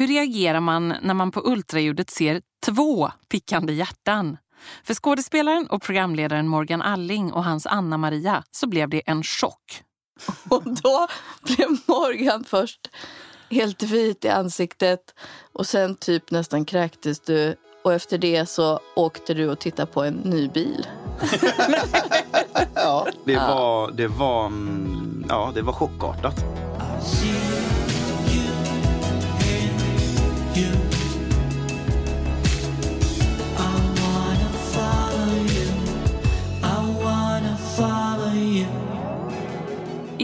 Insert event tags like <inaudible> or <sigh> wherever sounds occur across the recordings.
Hur reagerar man när man på ultraljudet ser två pickande hjärtan? För skådespelaren och programledaren Morgan Alling och hans Anna-Maria så blev det en chock. <laughs> Och då blev Morgan först helt vit i ansiktet och sen typ nästan kräktes du. Och efter det så åkte du och tittade på en ny bil. <laughs> ja, det var, det var, ja, det var chockartat.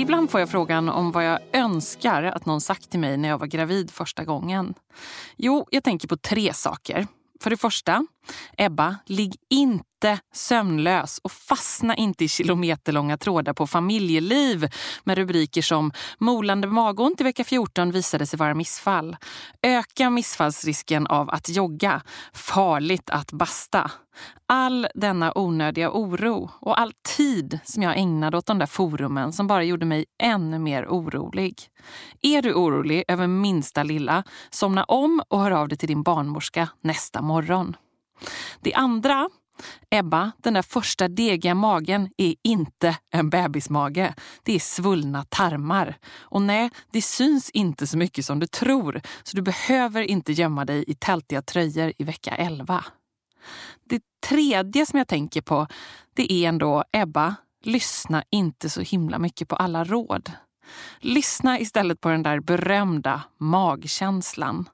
Ibland får jag frågan om vad jag önskar att någon sagt till mig när jag var gravid första gången. Jo, jag tänker på tre saker. För det första, Ebba, ligg inte sömnlös och fastna inte i kilometerlånga trådar på familjeliv med rubriker som “Molande magont i vecka 14 visade sig vara missfall”, “Öka missfallsrisken av att jogga”, “Farligt att basta”. All denna onödiga oro och all tid som jag ägnade åt de där forumen som bara gjorde mig ännu mer orolig. Är du orolig över minsta lilla, somna om och hör av dig till din barnmorska nästa morgon. Det andra Ebba, den där första degiga magen är inte en bebismage. Det är svullna tarmar. Och nej, det syns inte så mycket som du tror så du behöver inte gömma dig i tältiga tröjor i vecka 11. Det tredje som jag tänker på det är ändå Ebba, lyssna inte så himla mycket på alla råd. Lyssna istället på den där berömda magkänslan.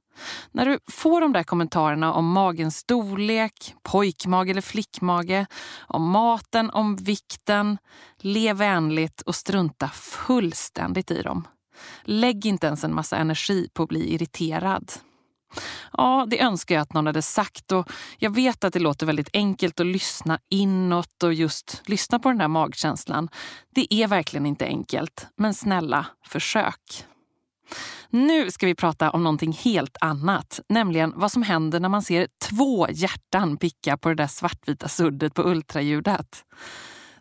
När du får de där kommentarerna om magens storlek, pojkmage eller flickmage, om maten, om vikten, le vänligt och strunta fullständigt i dem. Lägg inte ens en massa energi på att bli irriterad. Ja, det önskar jag att någon hade sagt och jag vet att det låter väldigt enkelt att lyssna inåt och just lyssna på den där magkänslan. Det är verkligen inte enkelt, men snälla, försök. Nu ska vi prata om någonting helt annat, nämligen vad som händer när man ser två hjärtan picka på det där svartvita suddet på ultraljudet.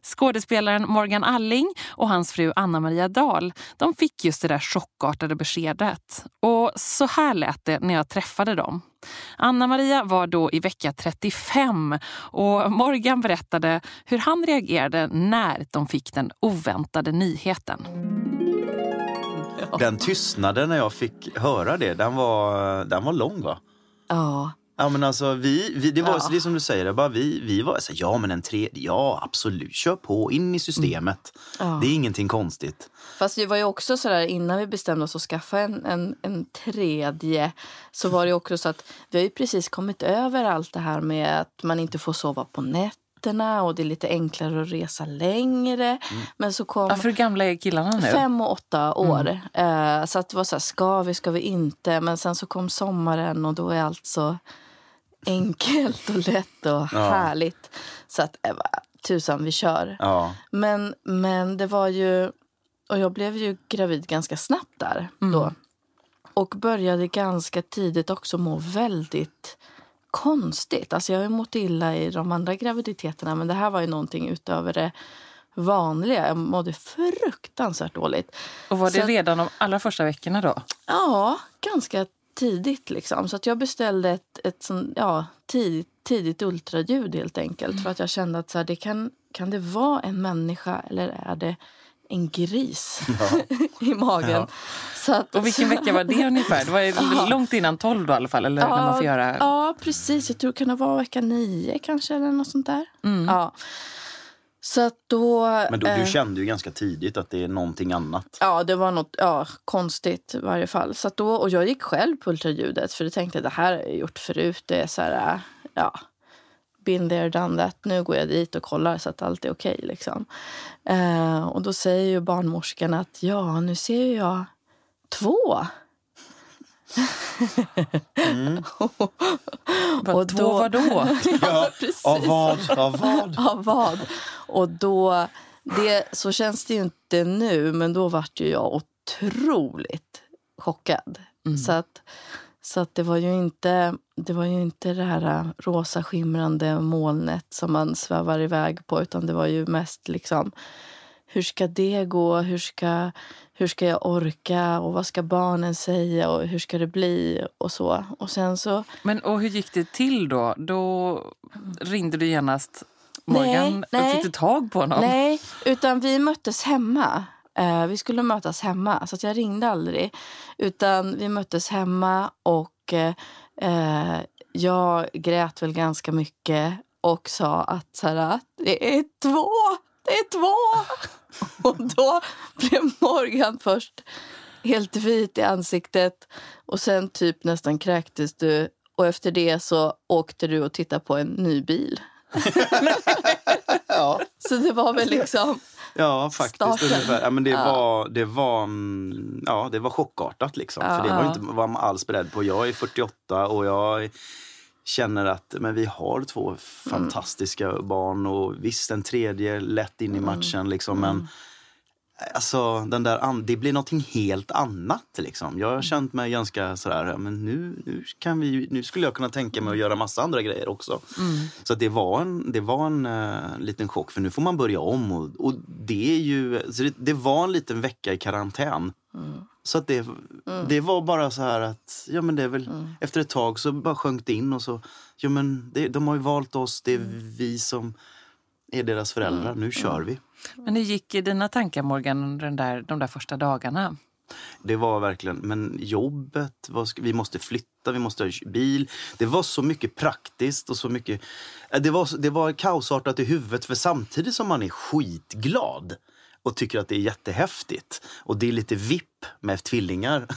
Skådespelaren Morgan Alling och hans fru Anna-Maria Dahl de fick just det där chockartade beskedet. Och så här lät det när jag träffade dem. Anna-Maria var då i vecka 35 och Morgan berättade hur han reagerade när de fick den oväntade nyheten. Den tystnaden när jag fick höra det, den var, den var lång va? Ja. Ja men alltså vi, vi det var Ja. det som du säger, bara vi, vi var så här, ja men en tredje, ja absolut, kör på, in i systemet. Ja. Det är ingenting konstigt. Fast det var ju också så där innan vi bestämde oss att skaffa en, en, en tredje så var det också så att vi har ju precis kommit över allt det här med att man inte får sova på nätterna och det är lite enklare att resa längre. Men så kom Ja, för hur gamla är killarna nu? fem och åtta år. Eh, så att det var så här, ska vi, ska vi inte? Men sen så kom sommaren och då är allt så enkelt och lätt och härligt. Så att, eh, va, tusan, vi kör. Ja. Men, men det var ju... Och jag blev ju gravid ganska snabbt där då. Och började ganska tidigt också må väldigt konstigt. Alltså jag har ju mått illa i de andra graviditeterna men det här var ju någonting utöver det vanliga. Jag mådde fruktansvärt dåligt. Och var det Så att- redan de allra första veckorna då? Ja, ganska tidigt liksom. Så att jag beställde ett, ett sån, ja, tidigt, tidigt ultraljud helt enkelt. För att jag kände att så här, det kan, kan det vara en människa eller är det en gris <laughs> i magen? Så att, Och vilken vecka var det ungefär? Det var <laughs> långt innan 12 då i alla fall? Eller när man får göra... ja, precis. Jag tror det kan vara vecka nio kanske eller något sånt där. Ja. Så att då... Men du, eh, du kände ju ganska tidigt att det är någonting annat. Ja, det var något ja, konstigt i varje fall. Så då, och jag gick själv på ultraljudet för jag tänkte det här har jag gjort förut. Det är så här, ja, been there, done that. Nu går jag dit och kollar så att allt är okej. liksom. eh, och då säger ju barnmorskan att ja, nu ser jag två. <laughs> Vad- och då- då? <laughs> Ja, precis. av vad? Av vad? <laughs> Av vad? Och då, det, så känns det ju inte nu, men då vart ju jag otroligt chockad. Så, att, så att det var ju inte det var ju inte det här äh, rosa skimrande molnet som man svävar iväg på, utan det var ju mest liksom hur ska det gå? Hur ska, hur ska jag orka och vad ska barnen säga och hur ska det bli och så. Och sen så... Men och hur gick det till då? Då ringde du genast Morgan? Nej, nej. Fick du tag på honom? Nej, utan vi möttes hemma. Eh, vi skulle mötas hemma, så jag ringde aldrig. Utan vi möttes hemma och eh, jag grät väl ganska mycket och sa att så här, det är två, det är två. <laughs> Och då blev Morgan först helt vit i ansiktet och sen typ nästan kräktes du. Och efter det så åkte du och tittade på en ny bil. Ja, <laughs> Så det var väl liksom... ja faktiskt. Starten. Ungefär. Ja, men det, Ja. var, det, var, mm, ja, det var chockartat. Liksom. För det var, inte, var man alls beredd på. Jag är 48 och jag känner att men vi har två fantastiska barn. Och visst, en tredje lätt in i matchen. Liksom, men Alltså, den där det blir någonting helt annat. Liksom. Jag har känt mig ganska sådär, men nu, nu, kan vi, nu skulle jag kunna tänka mig att göra massa andra grejer också. Så att det var en, det var en eh, liten chock, för nu får man börja om. Och, och det, är ju, så det, det var en liten vecka i karantän. Så att det, det var bara så här att, ja men det är väl, efter ett tag så bara sjönk det in och så, ja men det, de har ju valt oss, det är vi som är deras föräldrar, nu kör vi. Men hur gick i dina tankar Morgan under den där, de där första dagarna? Det var verkligen, men jobbet, vad ska, vi måste flytta, vi måste ha bil. Det var så mycket praktiskt och så mycket... eh, Det var, det var kaosartat i huvudet för samtidigt som man är skitglad och tycker att det är jättehäftigt och det är lite vipp med tvillingar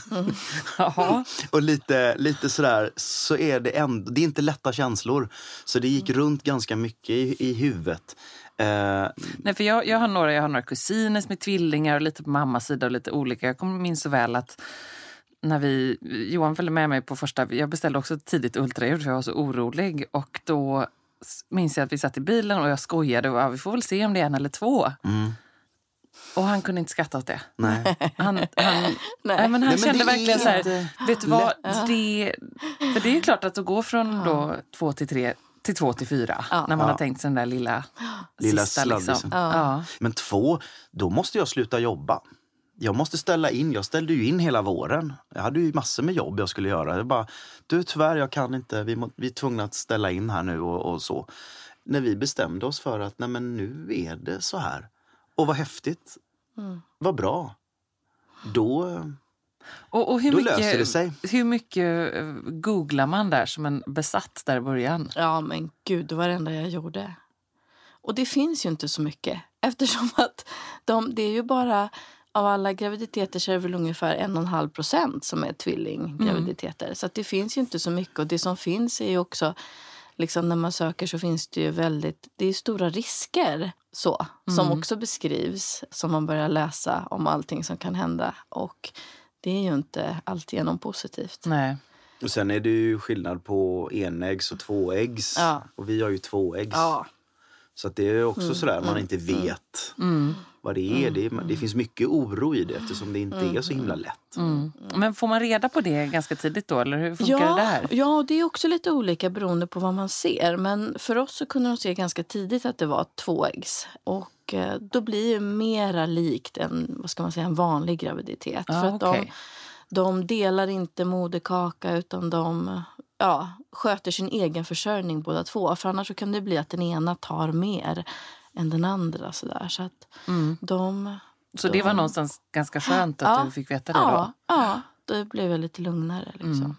Jaha. <laughs> och lite, lite sådär så är det ändå, det är inte lätta känslor. Så det gick runt ganska mycket i, i huvudet. Eh, Nej, för jag, jag, har några, jag har några kusiner som är tvillingar och lite på mammas sida och lite olika. Jag kommer minns så väl att när vi, Johan följde med mig på första, jag beställde också tidigt ultraljud för jag var så orolig. Och då minns jag att vi satt i bilen och jag skojade och ja, vi får väl se om det är en eller två. mm, Och han kunde inte skratta åt det. nej. Han, han, nej. men han Nej, men kände det är verkligen så här, vet du vad, det, för det är ju klart att att gå från då två till tre till två till fyra, Ja. när man Ja. har tänkt sig den där lilla, Lilla sista. Liksom. sladdisen. Ja. Men två, då måste jag sluta jobba. Jag måste ställa in. Jag ställde ju in hela våren. Jag hade ju massor med jobb jag skulle göra. Jag bara, du tyvärr, jag kan inte. Vi, må, vi är tvungna att ställa in här nu och, och så. När vi bestämde oss för att nej men nu är det så här. Och vad häftigt. Vad bra. Då... Och, och hur, Då mycket, löser det sig. hur mycket eh, googlar man där som en besatt där i början? Ja, men gud, det var det enda jag gjorde. Och det finns ju inte så mycket <laughs> eftersom att de, det är ju bara av alla graviditeter så är det väl ungefär en och en halv procent som är tvillinggraviditeter. Så att det finns ju inte så mycket och det som finns är ju också liksom när man söker så finns det ju väldigt, det är stora risker så som också beskrivs som man börjar läsa om allting som kan hända och det är ju inte alltigenom positivt. Nej. Och sen är det ju skillnad på enäggs och tvåäggs. Ja. Och vi har ju tvåäggs. Ja. Så att det är också sådär man inte vet vad det är. Det, är. det finns mycket oro i det eftersom det inte är så himla lätt. Mm. Men får man reda på det ganska tidigt då? Eller hur funkar ja, det där? Ja, det är också lite olika beroende på vad man ser. Men för oss så kunde de se ganska tidigt att det var tvåäggs. Och eh, då blir det mera likt en, vad ska man säga, en vanlig graviditet. Ja, för att okej. de, de delar inte moderkaka utan de ja, sköter sin egen försörjning båda två. För annars så kan det bli att den ena tar mer än den andra. Sådär. Så att de... Mm. Så det var någonstans ganska skönt att Ja. du fick veta det Ja, då? ja, då blev jag lite lugnare. Liksom. Så.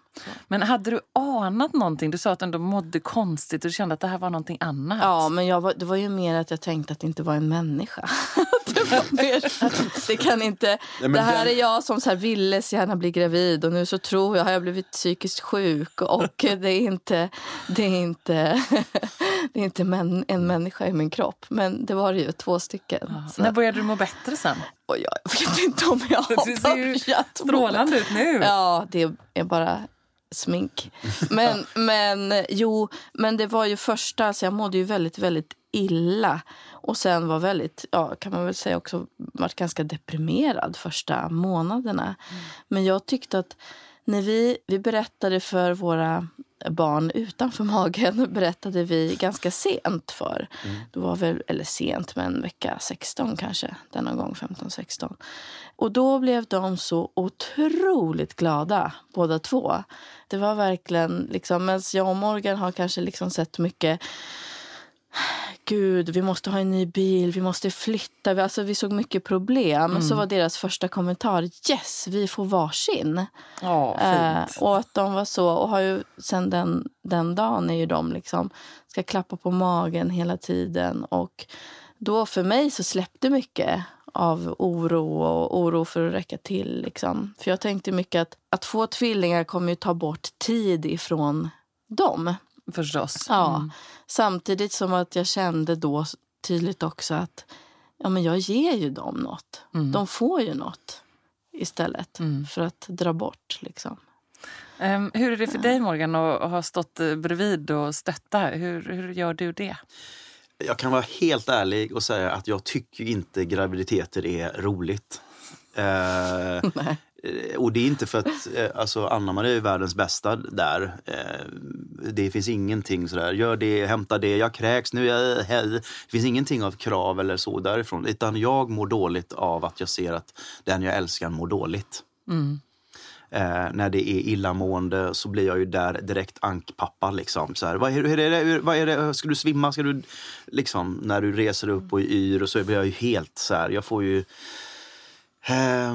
Men hade du anat någonting? Du sa att du ändå mådde konstigt och du kände att det här var någonting annat. Ja, men jag var, det var ju mer att jag tänkte att det inte var en människa. <laughs> det, var mer, att det kan inte... men det här den- är jag som så här ville så gärna bli gravid och nu så tror jag har jag blivit psykiskt sjuk och <laughs> det är inte, det är inte, <laughs> det är inte män, en människa i min kropp. Men det var det ju två stycken. Så, När började du må bättre sen? och jag vet inte om jag har Du ser ju börjat strålande ut nu. Ja, det är bara smink. Men, men jo, men det var ju första, alltså jag mådde ju väldigt, väldigt illa. Och sen var väldigt, ja kan man väl säga också, varit ganska deprimerad första månaderna. Men jag tyckte att när vi, vi berättade för våra barn utanför magen <laughs> berättade vi ganska sent för. Mm. Det var väl, eller sent, men vecka 16 kanske. Denna gång 15-16. Och då blev de så otroligt glada, båda två. Det var verkligen, liksom, medan jag och Morgan har kanske liksom sett mycket gud, vi måste ha en ny bil, vi måste flytta. Alltså, vi såg mycket problem. Mm. Så var deras första kommentar, yes, vi får varsin. Oh, eh, och att de var så, och har ju sen den, den dagen är ju de liksom, ska klappa på magen hela tiden. Och då för mig så släppte mycket av oro och oro för att räcka till. Liksom. För jag tänkte mycket att, att få tvillingar kommer ju ta bort tid ifrån dem. Förstås. Ja. Mm. Samtidigt som att jag kände då tydligt också att ja, men jag ger ju dem något. Mm. De får ju något istället mm. för att dra bort. Liksom. Um, hur är det för dig, Morgan, att ha stått eh, bredvid och stötta? Hur, hur gör du det? Jag kan vara helt ärlig och säga att jag tycker inte graviditeter är roligt. <laughs> Uh, och det är inte för att eh, alltså Anna-Maria är världens bästa där. Eh, det finns ingenting sådär, gör det, hämta det, jag kräks nu, jag, hej. Det finns ingenting av krav eller så därifrån. Utan jag mår dåligt av att jag ser att den jag älskar mår dåligt. Mm. Eh, när det är illamående så blir jag ju där direkt ankpappa. Liksom. Så här, vad, är, hur är det, vad är det, ska du svimma? Ska du, liksom, när du reser upp och är yr och så blir jag ju helt så här, jag får ju... Eh,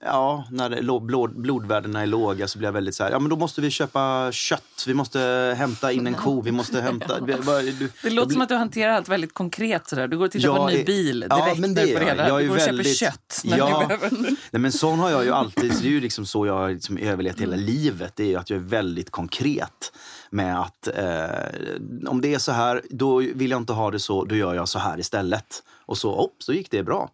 ja, när blod, blodvärdena är låga så blir jag väldigt så här, ja men då måste vi köpa kött, vi måste hämta in en ko, vi måste hämta... Du, det låter som att du hanterar allt väldigt konkret sådär. Du går och tittar på en ny bil direkt ja, men det, du får reda. Jag du går och väldigt, köper kött när ja, behöver. Nej men sån har jag ju alltid, så det är ju liksom så jag har liksom överlevt hela livet. Det är ju att jag är väldigt konkret med att eh, om det är så här, då vill jag inte ha det så, då gör jag så här istället. Och så, oh, så gick det bra.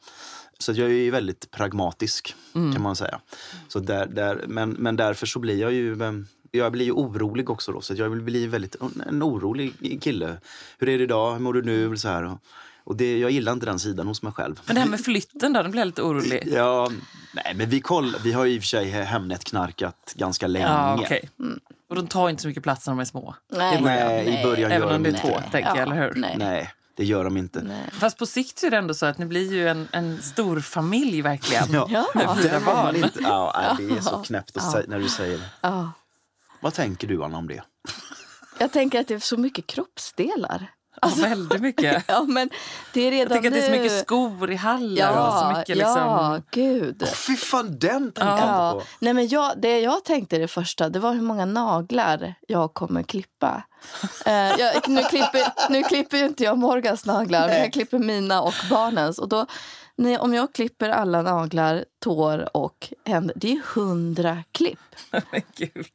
Så jag är väldigt pragmatisk mm. kan man säga. Så där, där, men, men därför så blir jag ju ehm, jag blir ju orolig också då, så jag vill bli väldigt, en orolig kille. Hur är det idag? Hur mår du nu? Så här. Och det, jag gillar inte den sidan hos mig själv. Men det här med flytten då, den blir jag lite orolig. <laughs> Ja, nej men vi, koll, vi har ju i och för sig Hemnet-knarkat ganska länge. Ja, okay. mm. Och de tar inte så mycket plats när de är små? Nej, I början, nej, i början Även om det är två, tänker jag, eller hur? Nej. nej. Det gör de inte. Nej. Fast på sikt så är det ändå så att ni blir ju en, en stor familj verkligen. Ja, med fyra barn. Inte, ja, det är så knäppt ja. när du säger det. Ja. Vad tänker du Anna om det? Jag tänker att det är så mycket kroppsdelar. Alltså, ja, väldigt mycket. <laughs> ja, men det är redan jag tänker nu... att det är så mycket skor i hallen. Ja, och så mycket, liksom... ja gud. Oh, fy fan, den tänkte ja. jag på. Nej, men jag, det jag tänkte det första det var hur många naglar jag kommer klippa. uh, <laughs> jag, nu, klipper, nu klipper ju inte jag Morgans naglar, men jag klipper mina och barnens. Och då, nej, om jag klipper alla naglar, tår och händer, det är hundra klipp. <laughs> men gud.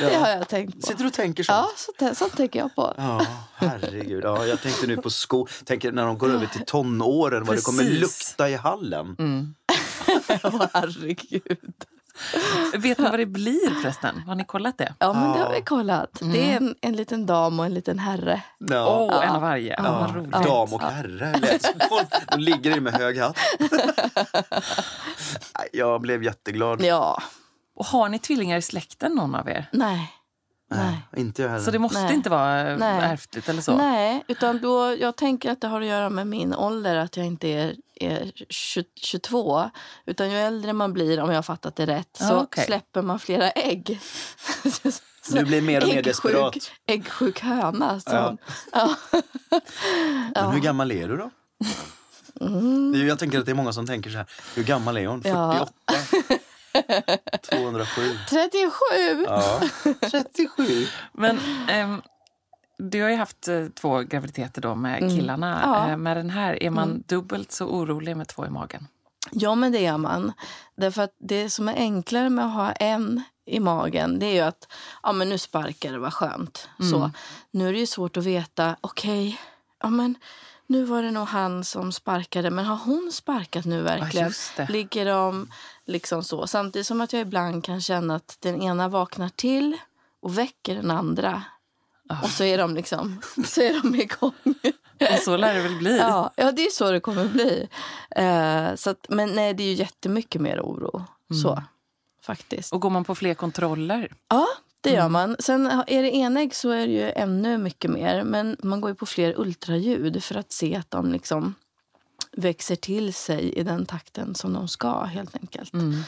Ja. Det har jag tänkt på. Sitter du och tänker sånt? Ja, sånt, sånt tänker jag på. Ja, herregud. Ja, jag tänkte nu på sko. Tänker när de går över till tonåren, vad det kommer lukta i hallen. Mm. <laughs> oh, herregud. Vet ni vad det blir förresten? Har ni kollat det? Ja, men det har vi kollat. Mm. Det är en, en liten dam och en liten herre. Ja. Oh, en av varje. Ja. Ja. Dam och herre. De ligger i med hög hatt. <laughs> Jag blev jätteglad. Ja. Och har ni tvillingar i släkten någon av er? Nej. Nej, inte jag heller. Så det måste Nej. inte vara Nej. ärftligt eller så? Nej, utan då, jag tänker att det har att göra med min ålder, att jag inte är, är 22. Utan ju äldre man blir, om jag har fattat det rätt, så okay. släpper man flera ägg. <laughs> du blir mer och mer desperat. Äggsjuk höna. Ja. Ja. <laughs> Men hur gammal är du då? Mm. Jag tänker att det är många som tänker så här, hur gammal är hon? 48? 207. 37! Ja, <laughs> 37. Men ähm, du har ju haft eh, två graviditeter då med mm. killarna. Mm. Ja. Äh, med den här, är man mm. dubbelt så orolig med två i magen? Ja, men det är man. Därför att det som är enklare med att ha en i magen det är ju att ja, men nu sparkar det, vad skönt. Mm. Så, nu är det ju svårt att veta, okej, okay, ja, nu var det nog han som sparkade, men har hon sparkat nu verkligen? Ja, Ligger de liksom så? Samtidigt som att jag ibland kan känna att den ena vaknar till och väcker den andra. Oh. Och så är de liksom, så är de igång. <laughs> Och så lär det väl bli? Ja, ja det är så det kommer bli. Uh, så att, men nej, det är ju jättemycket mer oro. Mm. Så, faktiskt. Och går man på fler kontroller? Ja, Det gör man. Sen är det enägg så är det ju ännu mycket mer. Men man går ju på fler ultraljud för att se att de liksom växer till sig i den takten som de ska helt enkelt. Mm.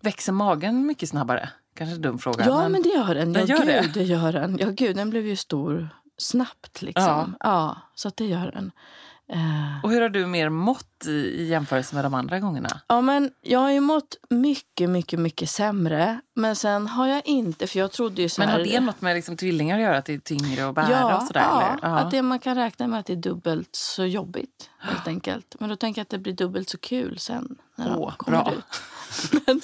Växer magen mycket snabbare? Kanske en dum fråga. Ja, men, men det gör den. Ja, den gör gud, det. det gör den. Ja, gud, den blev ju stor snabbt liksom. Ja. Ja, så att det gör den. Eh, Och hur har du mer mått i, i jämförelse med de andra gångerna? Ja, men jag har ju mått mycket, mycket, mycket sämre. Men sen har jag inte, för jag trodde ju så Men här... har det något med liksom tvillingar att göra? Att det är tyngre att bära ja, och sådär? ja, eller? Ja. att det, man kan räkna med att det är dubbelt så jobbigt. helt enkelt. Men då tänker jag att det blir dubbelt så kul sen när de Åh, kommer bra. ut. <laughs> men,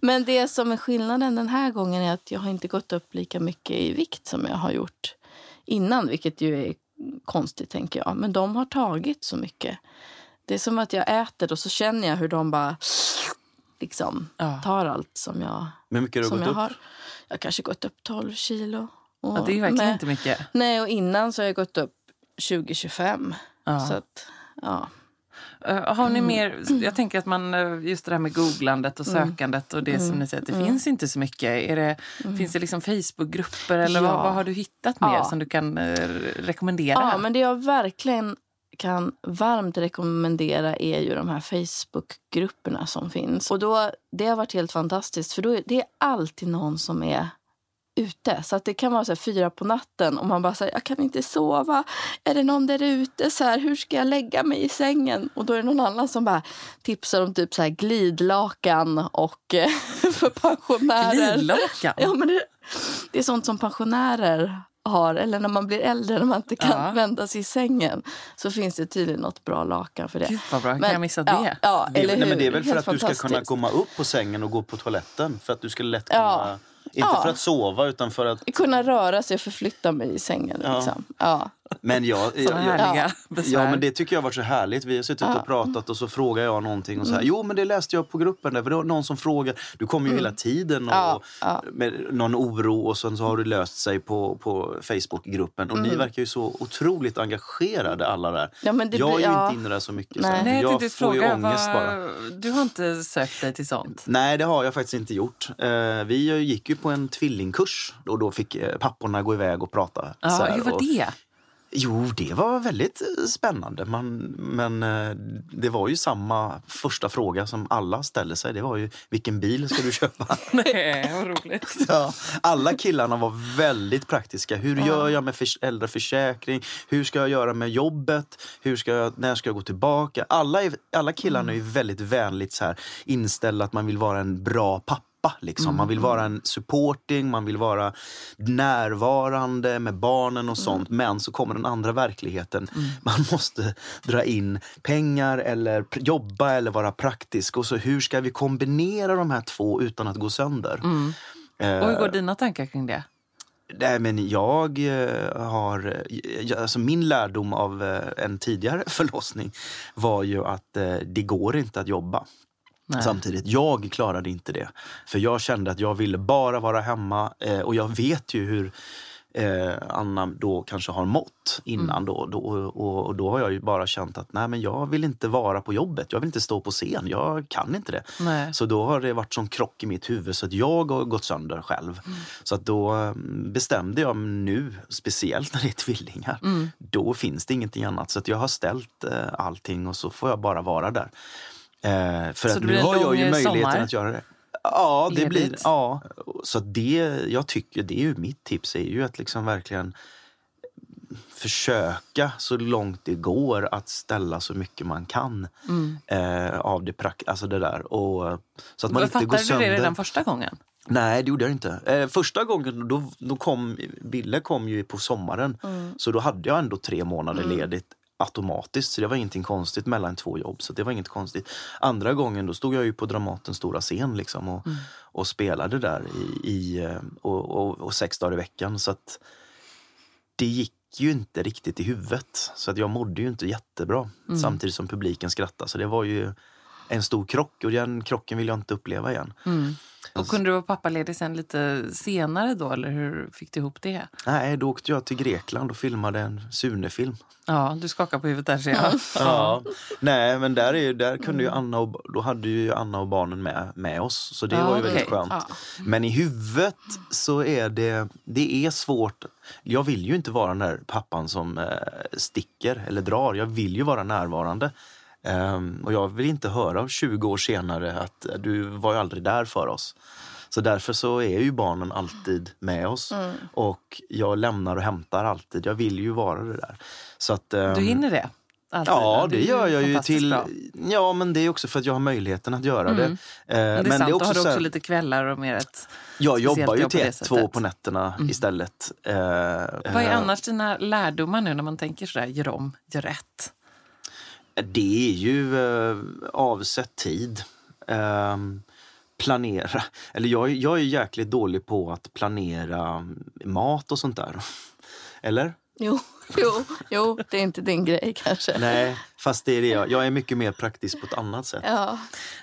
men det som är skillnaden den här gången är att jag har inte gått upp lika mycket i vikt som jag har gjort innan, vilket ju är konstigt tänker jag. Men de har tagit så mycket. Det är som att jag äter och så känner jag hur de bara liksom Ja. tar allt som jag, Men hur mycket har som gått jag upp? har. Jag har kanske gått upp 12 kilo. Och Ja, det är verkligen med- inte mycket. Nej, och innan så har jag gått upp 20-25. Ja. Så att, ja. Eh, Har ni Mm. mer, jag tänker att man, eh, just det här med googlandet och sökandet och det Mm. som ni säger det finns inte så mycket. Är det, Finns det liksom Facebookgrupper eller Ja. vad, vad har du hittat mer Ja. som du kan eh, rekommendera? ja, men det jag verkligen kan varmt rekommendera är ju de här Facebookgrupperna som finns. Och då, det har varit helt fantastiskt för då är, det är alltid någon som är ute. Så att det kan vara så här fyra på natten och man bara säger jag kan inte sova. Är det någon där ute? Så här, hur ska jag lägga mig i sängen? Och då är det någon annan som bara tipsar om typ så här glidlakan och eh, <laughs> för pensionärer. Glidlakan? Ja, men det, det är sånt som pensionärer har, eller när man blir äldre när man inte kan Ja. vända sig i sängen. Så finns det tydligen något bra lakan för det. Gud vad bra, kan Men- jag missa ja, det? Ja, Det, eller nej, hur? men det är väl för Helt att du ska kunna komma upp på sängen och gå på toaletten. För att du ska lätt kunna... Ja. Inte Ja. för att sova utan för att... Kunna röra sig och förflytta mig i sängen. Ja. Liksom. Ja. Men jag, <laughs> jag, jag, Ja. men det tycker jag har varit så härligt. Vi har suttit Ja. och pratat och så frågar jag någonting och så här, Mm. jo men det läste jag på gruppen där, för det var någon som frågar. Du kommer ju hela tiden och, Ja, ja. med någon oro och sen så har det löst sig på, på Facebookgruppen och Mm. ni verkar ju så otroligt engagerade alla där. Ja, men det jag är ju ja. inte inne där så mycket. Nej. Så Nej, jag tänkte får ju fråga, ångest bara. vad, du har inte sökt dig till sånt? Nej, det har jag faktiskt inte gjort. Eh, vi gick ju på en tvillingkurs och då fick eh, papporna gå iväg och prata. Ja, så här, hur var och- det? Jo, det var väldigt eh, spännande. Man, men eh, det var ju samma första fråga som alla ställer sig. Det var ju vilken bil ska du köpa? <laughs> Nej, vad roligt. <laughs> ja, alla killarna var väldigt praktiska. Hur gör jag med föräldraförsäkring? Hur ska jag göra med jobbet? Hur ska jag, när ska jag gå tillbaka? Alla, är, alla killarna är ju väldigt vänligt så här, inställda att man vill vara en bra pappa. Liksom. Man vill vara en supporting, man vill vara närvarande med barnen och sånt. Men så kommer den andra verkligheten. Man måste dra in pengar eller jobba eller vara praktisk. Och så hur ska vi kombinera de här två utan att gå sönder? Eh, Och hur går dina tankar kring det? Nej, men jag eh, har... jag- Alltså min lärdom av eh, en tidigare <laughs> förlossning var ju att eh, det går inte att jobba. Nej. Samtidigt, jag klarade inte det. För jag kände att jag ville bara vara hemma eh, och jag vet ju hur eh, Anna då kanske har mått innan Mm. då. då och, och då har jag ju bara känt att nej men jag vill inte vara på jobbet. Jag vill inte stå på scen. Jag kan inte det. Nej. Så då har det varit som krock i mitt huvud så att jag har gått sönder själv. Mm. Så att då eh, bestämde jag nu, speciellt när det är tvillingar, Mm. då finns det ingenting annat. Så att jag har ställt eh, allting och så får jag bara vara där. Eh, för Så att nu har jag ju möjligheten sommar? att göra det. Ja, det Ledigt? blir, ja. Så det, jag tycker, det är ju mitt tips är ju att liksom verkligen försöka så långt det går att ställa så mycket man kan Mm. eh, av det, prak- alltså det där. Och, så att man inte Fattade går du sönder. det redan första gången? Nej, det gjorde jag inte. Eh, första gången då, då kom Bille kom ju på sommaren. Så då hade jag ändå tre månader ledigt automatiskt. Så det var ingenting konstigt mellan två jobb. Så det var inget konstigt. Andra gången då stod jag ju på Dramatens stora scen liksom och, och spelade där i, i, eh, och, och, och sex dagar i veckan. Så att det gick ju inte riktigt i huvudet. Så att jag mådde ju inte jättebra samtidigt som publiken skrattade. Så det var ju en stor krock och den krocken vill jag inte uppleva igen. Mm. Och kunde du vara pappaledig sen lite senare då, eller hur fick du ihop det? Nej, då åkte jag till Grekland och filmade en Sune-film. Ja, du skakar på huvudet där ser jag. <laughs> Ja. Nej, men där, är, där kunde ju Anna och, då hade ju Anna och barnen med, med oss, så det Ja, var ju okej. väldigt skönt. Ja. Men i huvudet så är det, det är svårt. Jag vill ju inte vara den där pappan som eh, sticker eller drar. Jag vill ju vara närvarande. Ehm, och jag vill inte höra 20 år senare att eh, du var ju aldrig där för oss. Så därför så är ju barnen alltid med oss. Och jag lämnar och hämtar alltid. Jag vill ju vara det där. Så att, ehm, Du hinner det? Alltid. Ja, det är gör jag ju till... bra. Ja, men det är också för att jag har möjligheten att göra det. Eh, Men det är sant, då har du så också här- lite kvällar och mer ett Jag jobbar ju till det ett. Mm. två på nätterna istället. Eh, Vad är annars dina lärdomar nu när man tänker sådär, gör om, gör rätt? Det är ju eh, avsätt tid. Eh, planera. Eller jag, är- jag är jäkligt dålig på att planera mat och sånt där. Eller? Jo, <laughs> jo, jo, det är inte din grej kanske. Nej, fast det är det jag. Jag är mycket mer praktisk på ett annat sätt. Ja.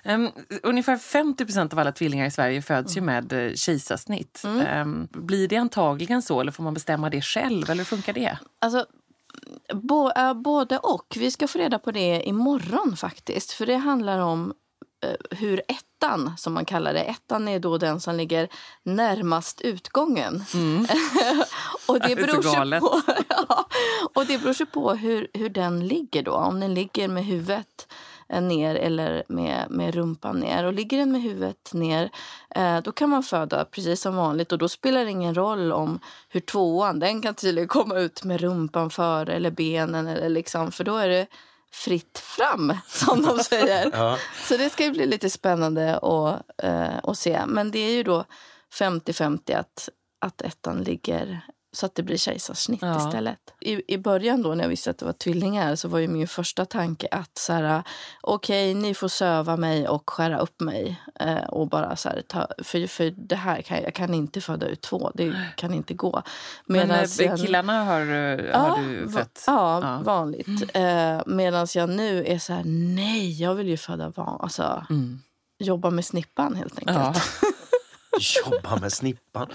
Um, ungefär 50 procent av alla tvillingar i Sverige föds ju med uh, kejsarsnitt. Ehm, blir det antagligen så eller får man bestämma det själv? Eller hur funkar det? Alltså, bo, äh, både och. Vi ska få reda på det imorgon faktiskt. För det handlar om eh, hur ettan, som man kallar det, ettan är då den som ligger närmast utgången. <laughs> och det <laughs> beror sig på, <laughs> ja, och det beror sig på hur, hur den ligger då. Om den ligger med huvudet eh, ner eller med, med rumpan ner. Och ligger den med huvudet ner eh, då kan man föda precis som vanligt och då spelar det ingen roll om hur tvåan, den kan tydligen komma ut med rumpan före eller benen eller liksom, för då är det fritt fram <laughs> som de säger. Ja. Så det ska ju bli lite spännande att, eh, att se. Men det är ju då 50-50 att, att ettan ligger så att det blir kejsarsnitt Ja. istället. I, I början då när jag visste att det var tvillingar så var ju min första tanke att så här, okej ni får söva mig och skära upp mig. Eh, och bara så här, ta, för, för det här kan jag kan inte föda ut två, det kan inte gå. Men Medans eh, jag- killarna har, uh, har du va- fött? Ja, Ja. vanligt. Eh, Medan jag nu är så här, nej, jag vill ju föda van. Alltså, Mm. jobba med snippan helt enkelt. Ja. <laughs> Jobba med snippan.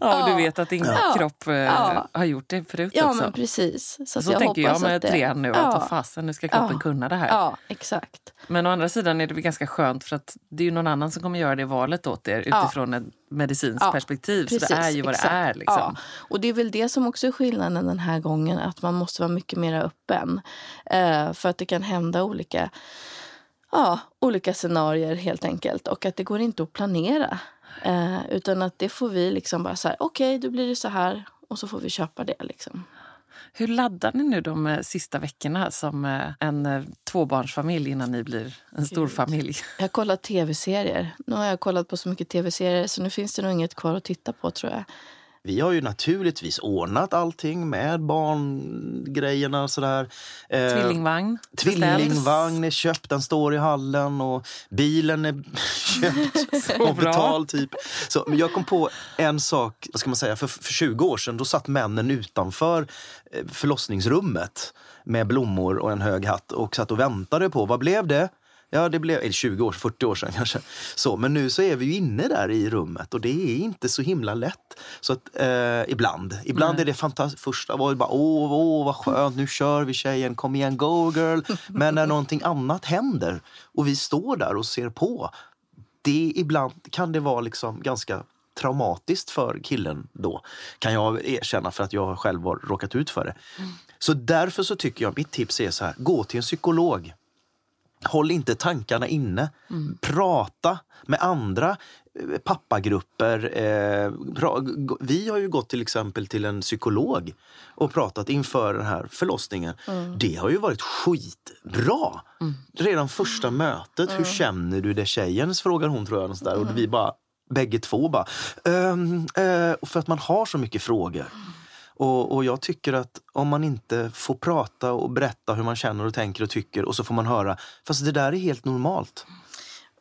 Ja, och du vet att din Ja. kropp eh, Ja. har gjort det förut Ja, också. men precis. Så, Så, att tänker jag med trean nu, ja. att vad fasen, nu ska kroppen kunna det här. Ja, exakt. Men å andra sidan är det väl ganska skönt för att det är ju någon annan som kommer göra det valet åt er utifrån ett medicinskt perspektiv. så det Precis, är ju vad exakt. det är. Liksom. Och det är väl det som också är skillnaden den här gången, att man måste vara mycket mer öppen. Eh, för att det kan hända olika, ja, olika scenarier helt enkelt. Och att det går inte att planera. Eh, utan att det får vi liksom bara så här, okej, då blir det så här. Och så får vi köpa det liksom. Hur laddar ni nu de eh, sista veckorna som eh, en eh, tvåbarnsfamilj innan ni blir en stor familj? <laughs> Jag har kollat tv-serier. Nu har jag kollat på så mycket tv-serier så nu finns det nog inget kvar att titta på tror jag. Vi har ju naturligtvis ordnat allting med barngrejerna och sådär. Eh, Tvillingvagn? Tvillingvagn är köpt, den står i hallen och bilen är <laughs> köpt och betald. Typ. Så, men jag kom på en sak, vad ska man säga, för, för 20 år sedan då satt männen utanför eh, förlossningsrummet med blommor och en hög hatt och satt och väntade på, vad blev det? Ja, det blev eller 20 år, 40 år sedan kanske. Så, men nu så är vi ju inne där i rummet och det är inte så himla lätt. Så att, eh, ibland. Ibland Nej. är det fantastiskt. Första var det bara åh, åh, vad skönt, nu kör vi tjejen, kom igen, go girl. <laughs> Men när någonting annat händer och vi står där och ser på. Det ibland kan det vara liksom ganska traumatiskt för killen då. Kan jag erkänna för att jag själv har råkat ut för det. Så därför så tycker jag, mitt tips är så här, gå till en psykolog. Håll inte tankarna inne. Prata med andra eh, pappagrupper. Eh, vi har ju gått till exempel till en psykolog och pratat inför den här förlossningen. Det har ju varit skitbra. Redan första mötet, hur känner du det tjejen? frågar hon tror jag. någonstans Där. Och vi bara, bägge två bara, ehm, eh, och för att man har så mycket frågor. Och, och jag tycker att om man inte får prata och berätta hur man känner och tänker och tycker och så får man höra, fast det där är helt normalt.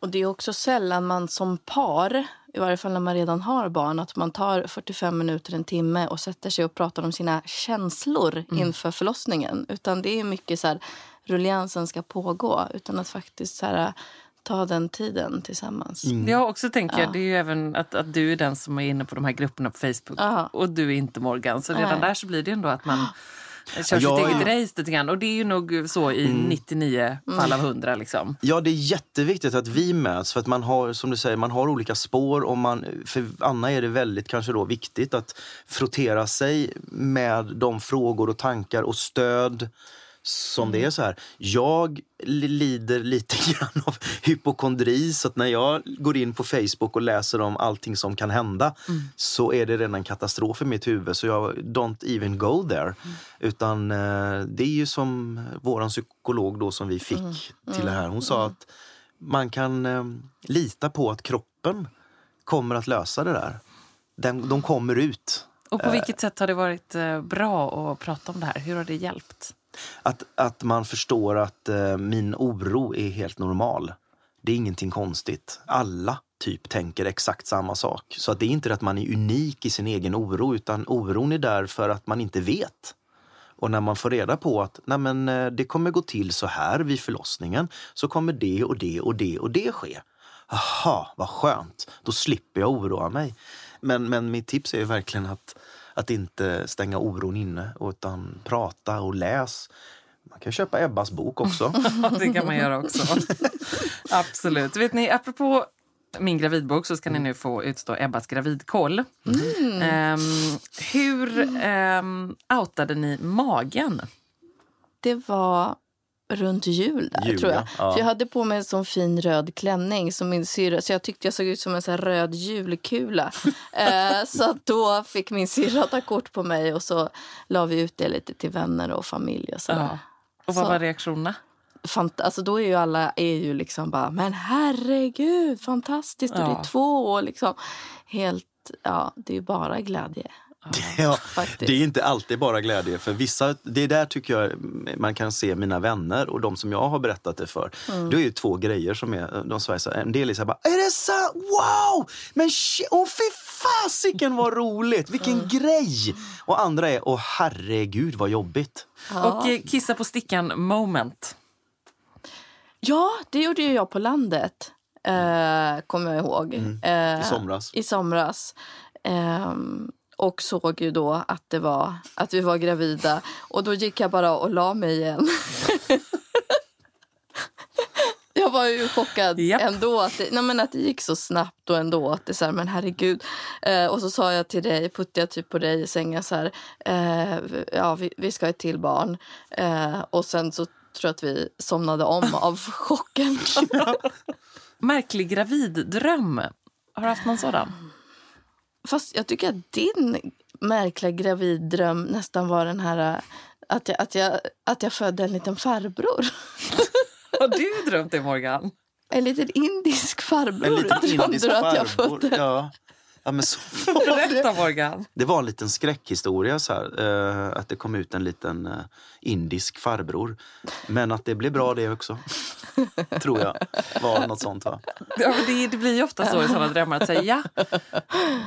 Och det är också sällan man som par, i varje fall när man redan har barn, att man tar 45 minuter, en timme och sätter sig och pratar om sina känslor inför förlossningen. Utan det är mycket så här rulliansen ska pågå. Utan att faktiskt så här, ta den tiden tillsammans. Mm. Jag också tänker, ja. det är ju även att, att du är den som är inne på de här grupperna på Facebook Aha. och du är inte Morgan. Så redan Nej. där så blir det ändå att man kör ja, sitt eget ja. race lite grann. Och det är ju nog så i mm. 99 fall av 100. Liksom. Ja, det är jätteviktigt att vi möts. För att man har, som du säger, man har olika spår. Och man, för Anna är det väldigt kanske då viktigt att frottera sig med de frågor och tankar och stöd som mm. det är så här. Jag lider lite <laughs> grann av hypokondri så att när jag går in på Facebook och läser om allting som kan hända mm. så är det redan katastrof i mitt huvud så jag don't even go there. Mm. Utan eh, det är ju som våran psykolog då som vi fick mm. till det här. Hon sa mm. att man kan eh, lita på att kroppen kommer att lösa det där. Den, de kommer ut. Och på vilket sätt har det varit eh, bra att prata om det här? Hur har det hjälpt? Att, att man förstår att eh, min oro är helt normal. Det är ingenting konstigt. Alla typ tänker exakt samma sak. Så att det är inte att man är unik i sin egen oro utan oron är där för att man inte vet. Och när man får reda på att Nej, men, eh, det kommer gå till så här vid förlossningen så kommer det och det och det och det ske. Aha, vad skönt. Då slipper jag oroa mig. Men, men mitt tips är verkligen att att inte stänga oron inne utan prata och läs. Man kan köpa Ebbas bok också. <laughs> det kan man göra också. <laughs> Absolut. Vet ni, apropå min gravidbok så ska ni nu få utstå Ebbas gravidkoll. Mm. Um, hur um, outade ni magen? Det var runt jul där, jul, tror jag. Ja. För jag hade på mig en sån fin röd klänning som min syrra, så jag tyckte jag såg ut som en sån röd julkula. <laughs> eh, så då fick min syrra ta kort på mig och så la vi ut det lite till vänner och familj och sådär. Ja. Och vad så. var reaktionerna? Fant alltså då är ju alla är ju liksom bara, men herregud, fantastiskt och ja. det är två och liksom helt, ja, det är ju bara glädje. <laughs> Ja, det är inte alltid bara glädje. För vissa, det är där tycker jag man kan se mina vänner och de som jag har berättat det för. Mm. Det är ju två grejer som är, de säger en del är så här bara, är det sant? Wow! Men åh oh, fy fasiken vad roligt! Vilken mm. grej! Och andra är, åh herregud vad jobbigt. Ja. Och eh, kissa på stickan moment. Ja, det gjorde ju jag på landet. Eh, kommer jag ihåg. Mm. Eh, I somras. I somras. Um, och såg ju då att, det var, att vi var gravida. Och då gick jag bara och la mig igen. <laughs> jag var ju chockad yep. ändå att det, nej men att det gick så snabbt och ändå att det så här, men herregud. Eh, och så sa jag till dig, puttade jag typ på dig i sängen så här, eh, ja vi, vi, ska ha ett till barn. Eh, och sen så tror jag att vi somnade om <laughs> av chocken. <laughs> Märklig graviddröm. Har du haft någon sådan? Fast jag tycker att din märkliga graviddröm nästan var den här äh, att jag, att jag, att jag födde en liten farbror. <laughs> Har du drömt det, Morgan? En liten indisk farbror en liten drömde indisk du att jag födde. Ja. Ja, men så <laughs> Berätta, Morgan. Det var en liten skräckhistoria, så här, uh, att det kom ut en liten uh, indisk farbror. Men att det blev bra det också, <laughs> tror jag. var något sånt va? Ja, det, det blir ju ofta så i sådana drömmar att säga ja,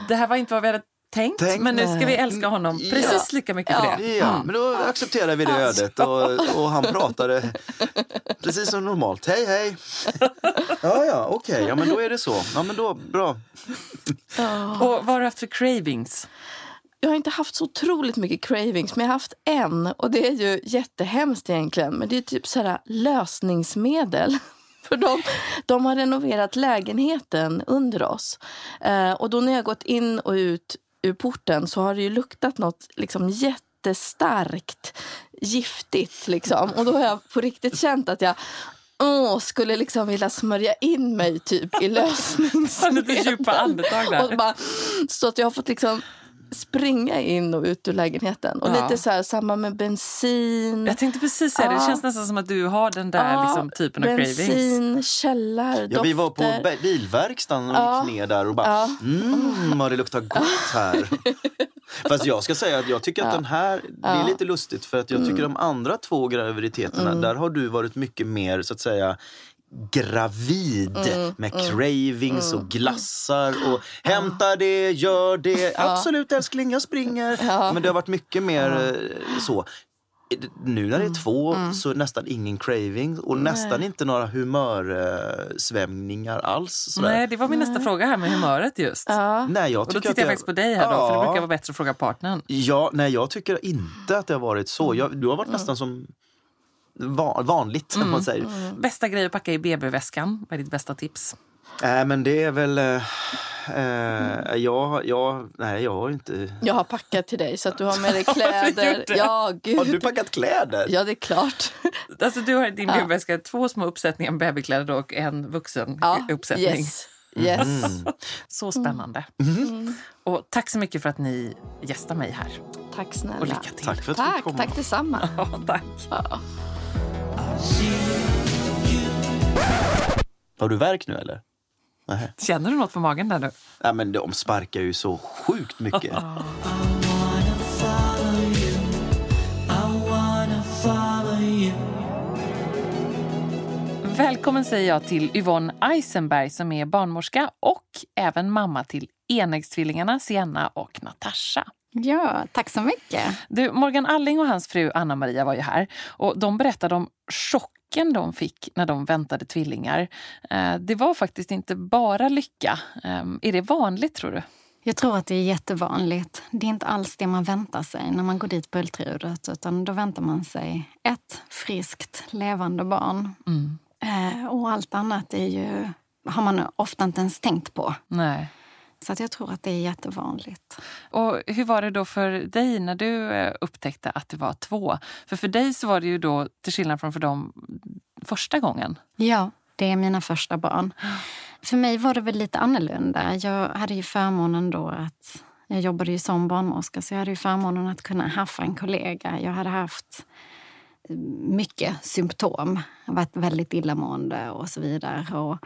det här var inte vad vi hade tänkt, tänkt men nu ska vi älska honom precis ja. lika mycket för det. Ja, mm. men då accepterar vi det ödet och, och han pratade precis som normalt. Hej, hej! <laughs> Ja, ja, okej, okay. ja men då är det så. Ja, men då, bra. Och vad har du haft för cravings? Jag har inte haft så otroligt mycket cravings, men jag har haft en. Och det är ju jättehemskt egentligen, men det är typ så här lösningsmedel. <laughs> För de, de har renoverat lägenheten under oss. Eh, och då när jag gått in och ut ur porten så har det ju luktat något liksom jättestarkt, giftigt. Liksom. Och då har jag på riktigt känt att jag åh, skulle liksom vilja smörja in mig typ i <laughs> lösningsmedel. Lite djupa andetag där. Och bara, så att jag har fått liksom springa in och ut ur lägenheten. Och ja. lite så här, samma med bensin. Jag tänkte precis säga det. Det känns nästan som att du har den där ja. liksom, typen av bensin, cravings. Bensin, källardofter. Ja, vi var på bilverkstaden och ja. gick ner där och bara ja. mm, vad det luktar gott här. <laughs> Fast jag ska säga att jag tycker att den här, det är lite lustigt för att jag tycker mm. de andra två graviditeterna, mm. där har du varit mycket mer så att säga gravid mm, med mm, cravings mm, och glassar och hämta det, gör det. Absolut älskling, jag springer. Ja. Men det har varit mycket mer ja. Eh, så. nu när det är två så är nästan ingen craving och nästan inte några humörsvämningar alls. Sådär. Nej, det var min nästa fråga här med humöret just. Ja. Nej, jag Och då tycker tittar jag faktiskt på dig här då, för det Ja. brukar vara bättre att fråga partnern. Ja, nej, jag tycker inte att det har varit så. Jag, du har varit nästan som vanligt, om man säger. Bästa grej att packa i BB-väskan, vad är ditt bästa tips? Nej, men det är väl... Eh, eh, jag, jag, nej, jag har inte... Jag har packat till dig så att du har med dig <laughs> Har du kläder. det? Ja, gud. Har du packat kläder? Ja, det är klart. <laughs> Alltså, du har i din Ja. BB-väska två små uppsättningar babykläder och en vuxen Ja, uppsättning. yes. yes. Så spännande. Och tack så mycket för att ni gästar mig här. Tack snälla. Och lycka till. Tack för att du Tack, tack detsamma. <laughs> Ja, tack. Ja. Har du värk nu eller? Nej. Känner du något på magen där nu? Nej, men de sparkar ju så sjukt mycket. <laughs> Välkommen säger jag till Yvonne Eisenberg som är barnmorska och även mamma till enäggstvillingarna Sienna och Natasha. Ja, tack så mycket. Du, Morgan Alling och hans fru Anna-Maria var ju här och de berättade om chocken de fick när de väntade tvillingar. Eh, Det var faktiskt inte bara lycka. Eh, Är det vanligt tror du? Jag tror att det är jättevanligt. Det är inte alls det man väntar sig när man går dit på ultraljudet. Utan då väntar man sig ett friskt, levande barn. Mm. Eh, och allt annat är ju, har man ofta inte ens tänkt på. Nej. Så att jag tror att det är jättevanligt. Och hur var det då för dig när du eh, upptäckte att det var två? För för dig så var det ju då, till skillnad från för dem, första gången. Ja, det är mina första barn. För mig var det väl lite annorlunda. Jag hade ju förmånen då att... Jag jobbade ju som barnmorska så jag hade ju förmånen att kunna haffa en kollega. Jag hade haft mycket symptom. Jag varit väldigt illamående och så vidare. Och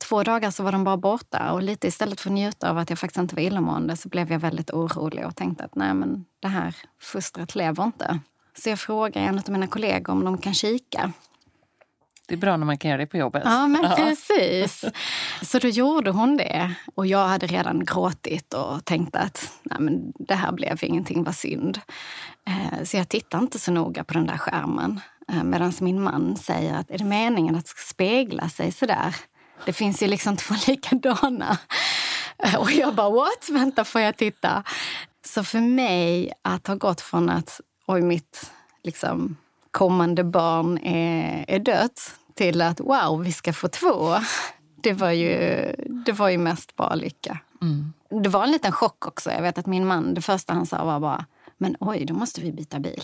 två dagar så var de bara borta och lite istället för att njuta av att jag faktiskt inte var illamående så blev jag väldigt orolig och tänkte att nej men det här fostret lever inte. Så jag frågade en av mina kollegor om de kan kika. Det är bra när man kan göra det på jobbet. Ja, men precis. <laughs> Så då gjorde hon det. Och jag hade redan gråtit och tänkt att nej, men det här blev ingenting, vad synd. Eh, Så jag tittade inte så noga på den där skärmen. Eh, Medan min man säger att är det meningen att det ska spegla sig så där? Det finns ju liksom två <laughs> likadana. Och jag bara, what? Vänta, får jag titta? Så för mig att ha gått från att oj, mitt liksom, kommande barn är, är dött till att wow, vi ska få två. Det var ju, det var ju mest bara lycka. Det var en liten chock också. Jag vet att min man, det första han sa var bara men oj, då måste vi byta bil.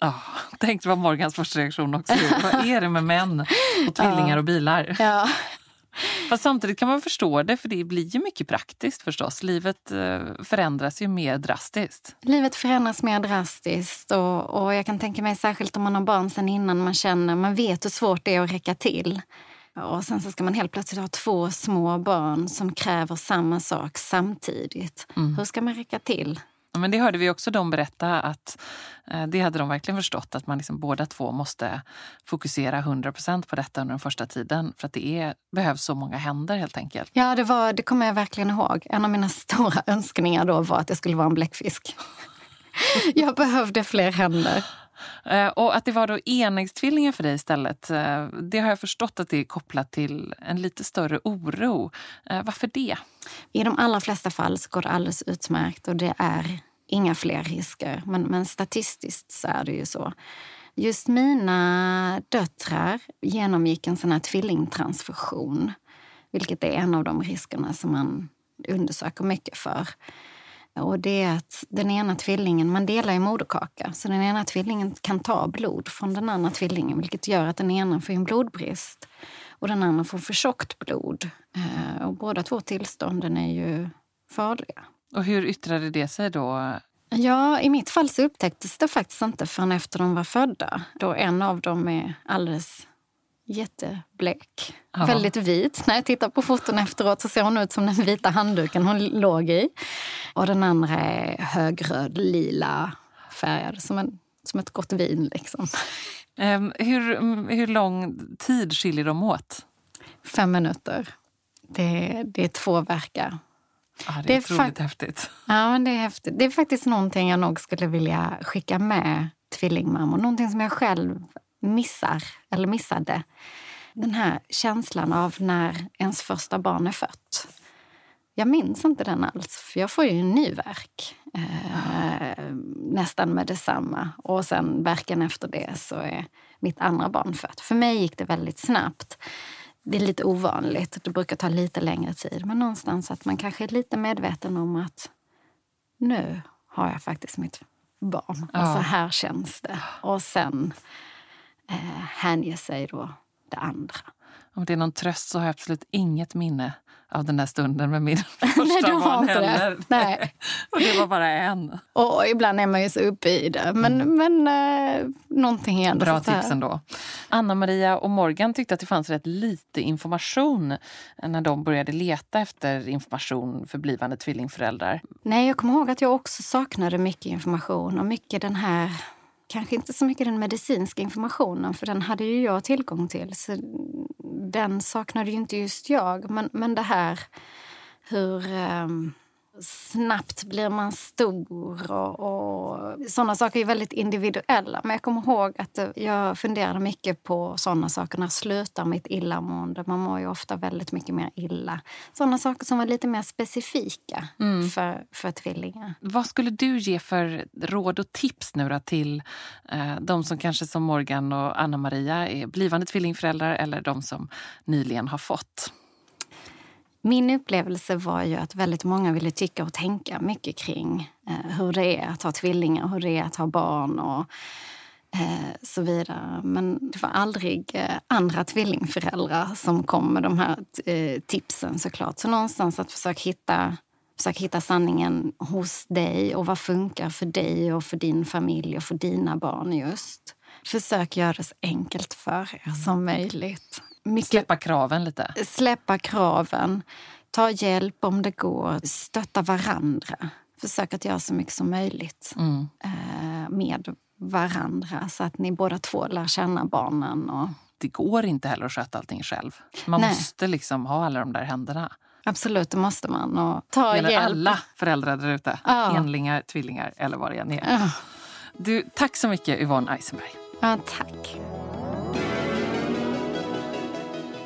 Ja, tänk var Morgans första reaktion också. Vad är det med män och <laughs> tvillingar och bilar? Ja. Fast samtidigt kan man förstå det, för det blir ju mycket praktiskt förstås. Livet eh, förändras ju mer drastiskt. Livet förändras mer drastiskt och, och jag kan tänka mig särskilt om man har barn sen innan man känner, man vet hur svårt det är att räcka till. Och sen så ska man helt plötsligt ha två små barn som kräver samma sak samtidigt. Hur ska man räcka till? Men det hörde vi också dem berätta att eh, det hade de verkligen förstått att man liksom båda två måste fokusera 100% på detta under den första tiden för att det är, behövs så många händer helt enkelt. Ja, det, var, det kommer jag verkligen ihåg. En av mina <laughs> stora önskningar då var att jag skulle vara en bläckfisk. <laughs> jag behövde fler händer. Eh, och att det var då enäggstvillingar för dig istället, eh, det har jag förstått att det är kopplat till en lite större oro. Eh, varför det? I de allra flesta fall så går det alldeles utmärkt och det är inga fler risker. Men, men statistiskt så är det ju så. Just mina döttrar genomgick en sån här tvillingtransfusion. Vilket är en av de riskerna som man undersöker mycket för. Och det är att den ena tvillingen, man delar i moderkaka, så den ena tvillingen kan ta blod från den andra tvillingen vilket gör att den ena får en blodbrist och den andra får för tjockt blod. Eh, och båda två tillstånden är ju farliga. Och hur yttrade det sig då? Ja, i mitt fall så upptäcktes det faktiskt inte förrän efter de var födda. Då en av dem är alldeles jätteblek. Ja. Väldigt vit. När jag tittar på foton efteråt så ser hon ut som den vita handduken hon låg i. Och den andra är högröd, lila färgad, som, en, som ett gott vin. Liksom. Ehm, Hur, hur lång tid skiljer de åt? Fem minuter. Det, det är två verkar. Ja, det är, Det otroligt häftigt. Ja, men det är häftigt. Det är faktiskt någonting jag nog skulle vilja skicka med tvillingmammor. Någonting som jag själv missar, eller missade. Den här känslan av när ens första barn är fött. Jag minns inte den alls, för jag får ju en ny verk eh, nästan med detsamma. Och sen verken efter det så är mitt andra barn fött. För mig gick det väldigt snabbt. Det är lite ovanligt, det brukar ta lite längre tid. Men någonstans att man kanske är lite medveten om att nu har jag faktiskt mitt barn. Ja. Och så här känns det. Och sen eh, hänger sig då det andra. Om det är någon tröst så har jag absolut inget minne av den där stunden med min första <laughs> Nej, du har inte heller. Det. Nej. <laughs> och det var bara en. Och ibland är man ju så uppe i det. Men, mm. men eh, någonting ändå. Bra tips ändå. Anna-Maria och Morgan tyckte att det fanns rätt lite information när de började leta efter information för blivande tvillingföräldrar. Nej, jag kommer ihåg att jag också saknade mycket information och mycket den här kanske inte så mycket den medicinska informationen, för den hade ju jag tillgång till. Så den saknade ju inte just jag. Men, men det här hur... Um, snabbt blir man stor och, och sådana saker är väldigt individuella. Men jag kommer ihåg att jag funderade mycket på sådana saker. När slutar mitt illamående? Man mår ju ofta väldigt mycket mer illa. Sådana saker som var lite mer specifika mm. för, för tvillingar. Vad skulle du ge för råd och tips nu till eh, de som kanske som Morgan och Anna-Maria är blivande tvillingföräldrar eller de som nyligen har fått? Min upplevelse var ju att väldigt många ville tycka och tänka mycket kring eh, hur det är att ha tvillingar, hur det är att ha barn och eh, så vidare. Men det var aldrig eh, andra tvillingföräldrar som kom med de här eh, tipsen såklart. Så någonstans att försöka hitta, försöka hitta sanningen hos dig och vad funkar för dig och för din familj och för dina barn just. Försök göra det så enkelt för er som möjligt. Släppa kraven lite? Släppa kraven. Ta hjälp om det går. Stötta varandra. Försök att göra så mycket som möjligt mm. eh, med varandra så att ni båda två lär känna barnen. Och... Det går inte heller att sköta allting själv. Man Nej. måste liksom ha alla de där händerna. Absolut, det måste man. Och ta Gäller hjälp. alla föräldrar där ute. Ja. Enlingar, tvillingar eller vad det än är. Ja. Du, tack så mycket Yvonne Eisenberg. Ja, tack.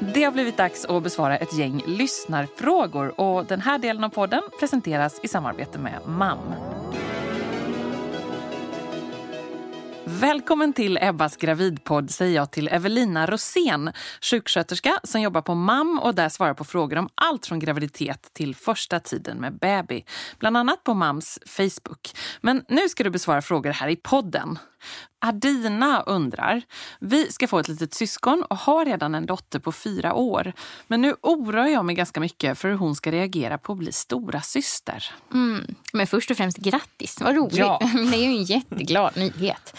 Det har blivit dags att besvara ett gäng lyssnarfrågor och den här delen av podden presenteras i samarbete med MAM. Välkommen till Ebbas gravidpodd säger jag till Evelina Rosén, sjuksköterska som jobbar på MAM och där svarar på frågor om allt från graviditet till första tiden med baby. Bland annat på MAMs Facebook. Men nu ska du besvara frågor här i podden. Adina undrar. Vi ska få ett litet syskon och har redan en dotter på fyra år. Men nu oroar jag mig ganska mycket för hur hon ska reagera på att bli stora syster. Mm. Men först och främst grattis, vad roligt. Ja. <laughs> Det är ju en jätteglad nyhet.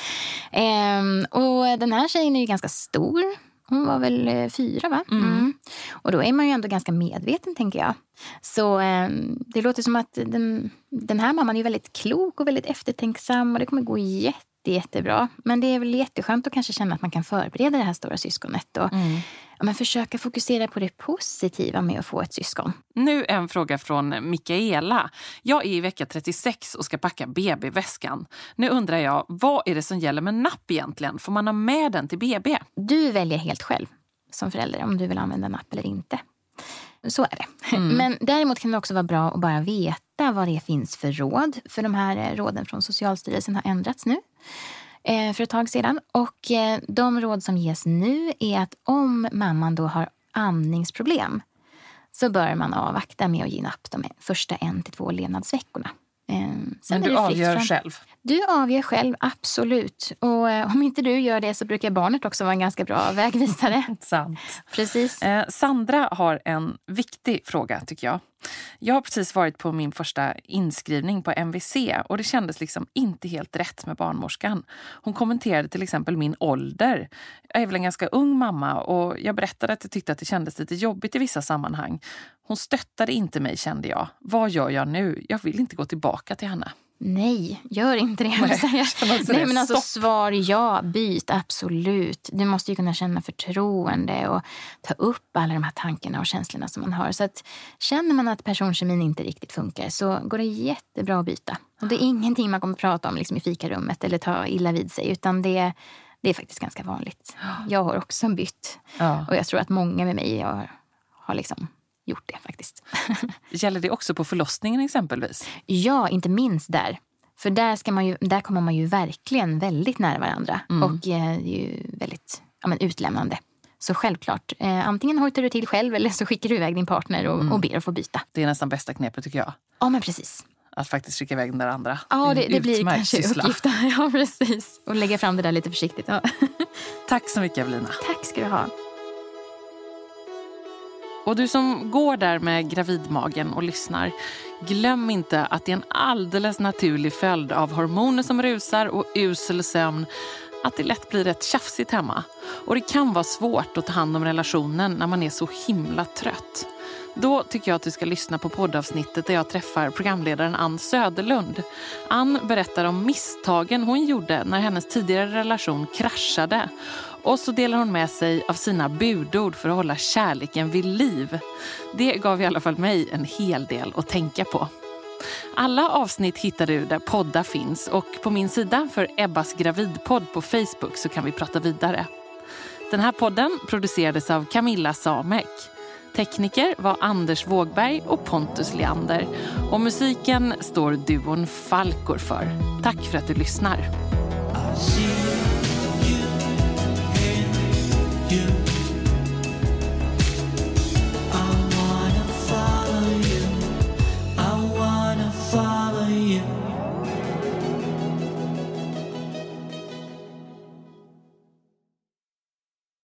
Ehm, och den här tjejen är ju ganska stor. Hon var väl eh, fyra, va? Mm. Mm. Och då är man ju ändå ganska medveten, tänker jag. Så eh, det låter som att den, den här mamman är väldigt klok och väldigt eftertänksam och det kommer gå jätte jättebra. Men det är väl jätteskönt att kanske känna att man kan förbereda det här stora syskonet. Och, mm. men försöka fokusera på det positiva med att få ett syskon. Nu en fråga från Mikaela. Jag är i vecka 36 och ska packa BB-väskan. Nu undrar jag, vad är det som gäller med napp egentligen? Får man ha med den till BB? Du väljer helt själv som förälder om du vill använda napp eller inte. Så är det. Mm. Men däremot kan det också vara bra att bara veta vad det finns för råd. För de här eh, råden från Socialstyrelsen har ändrats nu eh, för ett tag sedan. Och eh, de råd som ges nu är att om mamman då har amningsproblem så bör man avvakta med att ge napp de första en till två levnadsveckorna. Men du avgör fram. själv? Du avgör själv, absolut. Och eh, om inte du gör det så brukar barnet också vara en ganska bra <laughs> vägvisare. Sant. Precis. Eh, Sandra har en viktig fråga tycker jag. Jag har precis varit på min första inskrivning på MVC och det kändes liksom inte helt rätt med barnmorskan. Hon kommenterade till exempel min ålder. Jag är väl en ganska ung mamma och jag berättade att jag tyckte att det kändes lite jobbigt i vissa sammanhang. Hon stöttade inte mig kände jag. Vad gör jag nu? Jag vill inte gå tillbaka till henne. Nej, gör inte det. Nej, säga. Nej, men alltså, Stopp. svar ja, byt absolut. Du måste ju kunna känna förtroende och ta upp alla de här tankarna och känslorna som man har. Så att känner man att personkemin inte riktigt funkar så går det jättebra att byta. Och det är ingenting man kommer att prata om liksom, i fikarummet eller ta illa vid sig utan det, det är faktiskt ganska vanligt. Jag har också bytt Ja. och jag tror att många med mig har, har liksom gjort det faktiskt. <laughs> Gäller det också på förlossningen exempelvis? Ja, inte minst där. För där, ska man ju, där kommer man ju verkligen väldigt nära varandra. Och eh, ju väldigt ja, men utlämnande. Så självklart, eh, antingen hojtar du till själv eller så skickar du iväg din partner och, och ber att få byta. Det är nästan bästa knepet tycker jag. Ja, men precis. Att faktiskt skicka iväg den där andra. Ja, det, det blir kanske syssla. uppgiften. <laughs> Ja, precis. Och lägga fram det där lite försiktigt. Ja. Tack så mycket Evelina. Tack ska du ha. Och du som går där med gravidmagen och lyssnar, glöm inte att det är en alldeles naturlig följd av hormoner som rusar och usel sömn att det lätt blir rätt tjafsigt hemma. Och det kan vara svårt att ta hand om relationen när man är så himla trött. Då tycker jag att du ska lyssna på poddavsnittet där jag träffar programledaren Ann Söderlund. Ann berättar om misstagen hon gjorde när hennes tidigare relation kraschade. Och så delar hon med sig av sina budord för att hålla kärleken vid liv. Det gav i alla fall mig en hel del att tänka på. Alla avsnitt hittar du där poddar finns och på min sida för Ebbas gravidpodd på Facebook så kan vi prata vidare. Den här podden producerades av Camilla Samek. Tekniker var Anders Wågberg och Pontus Leander. Och musiken står duon Falkor för. Tack för att du lyssnar. I see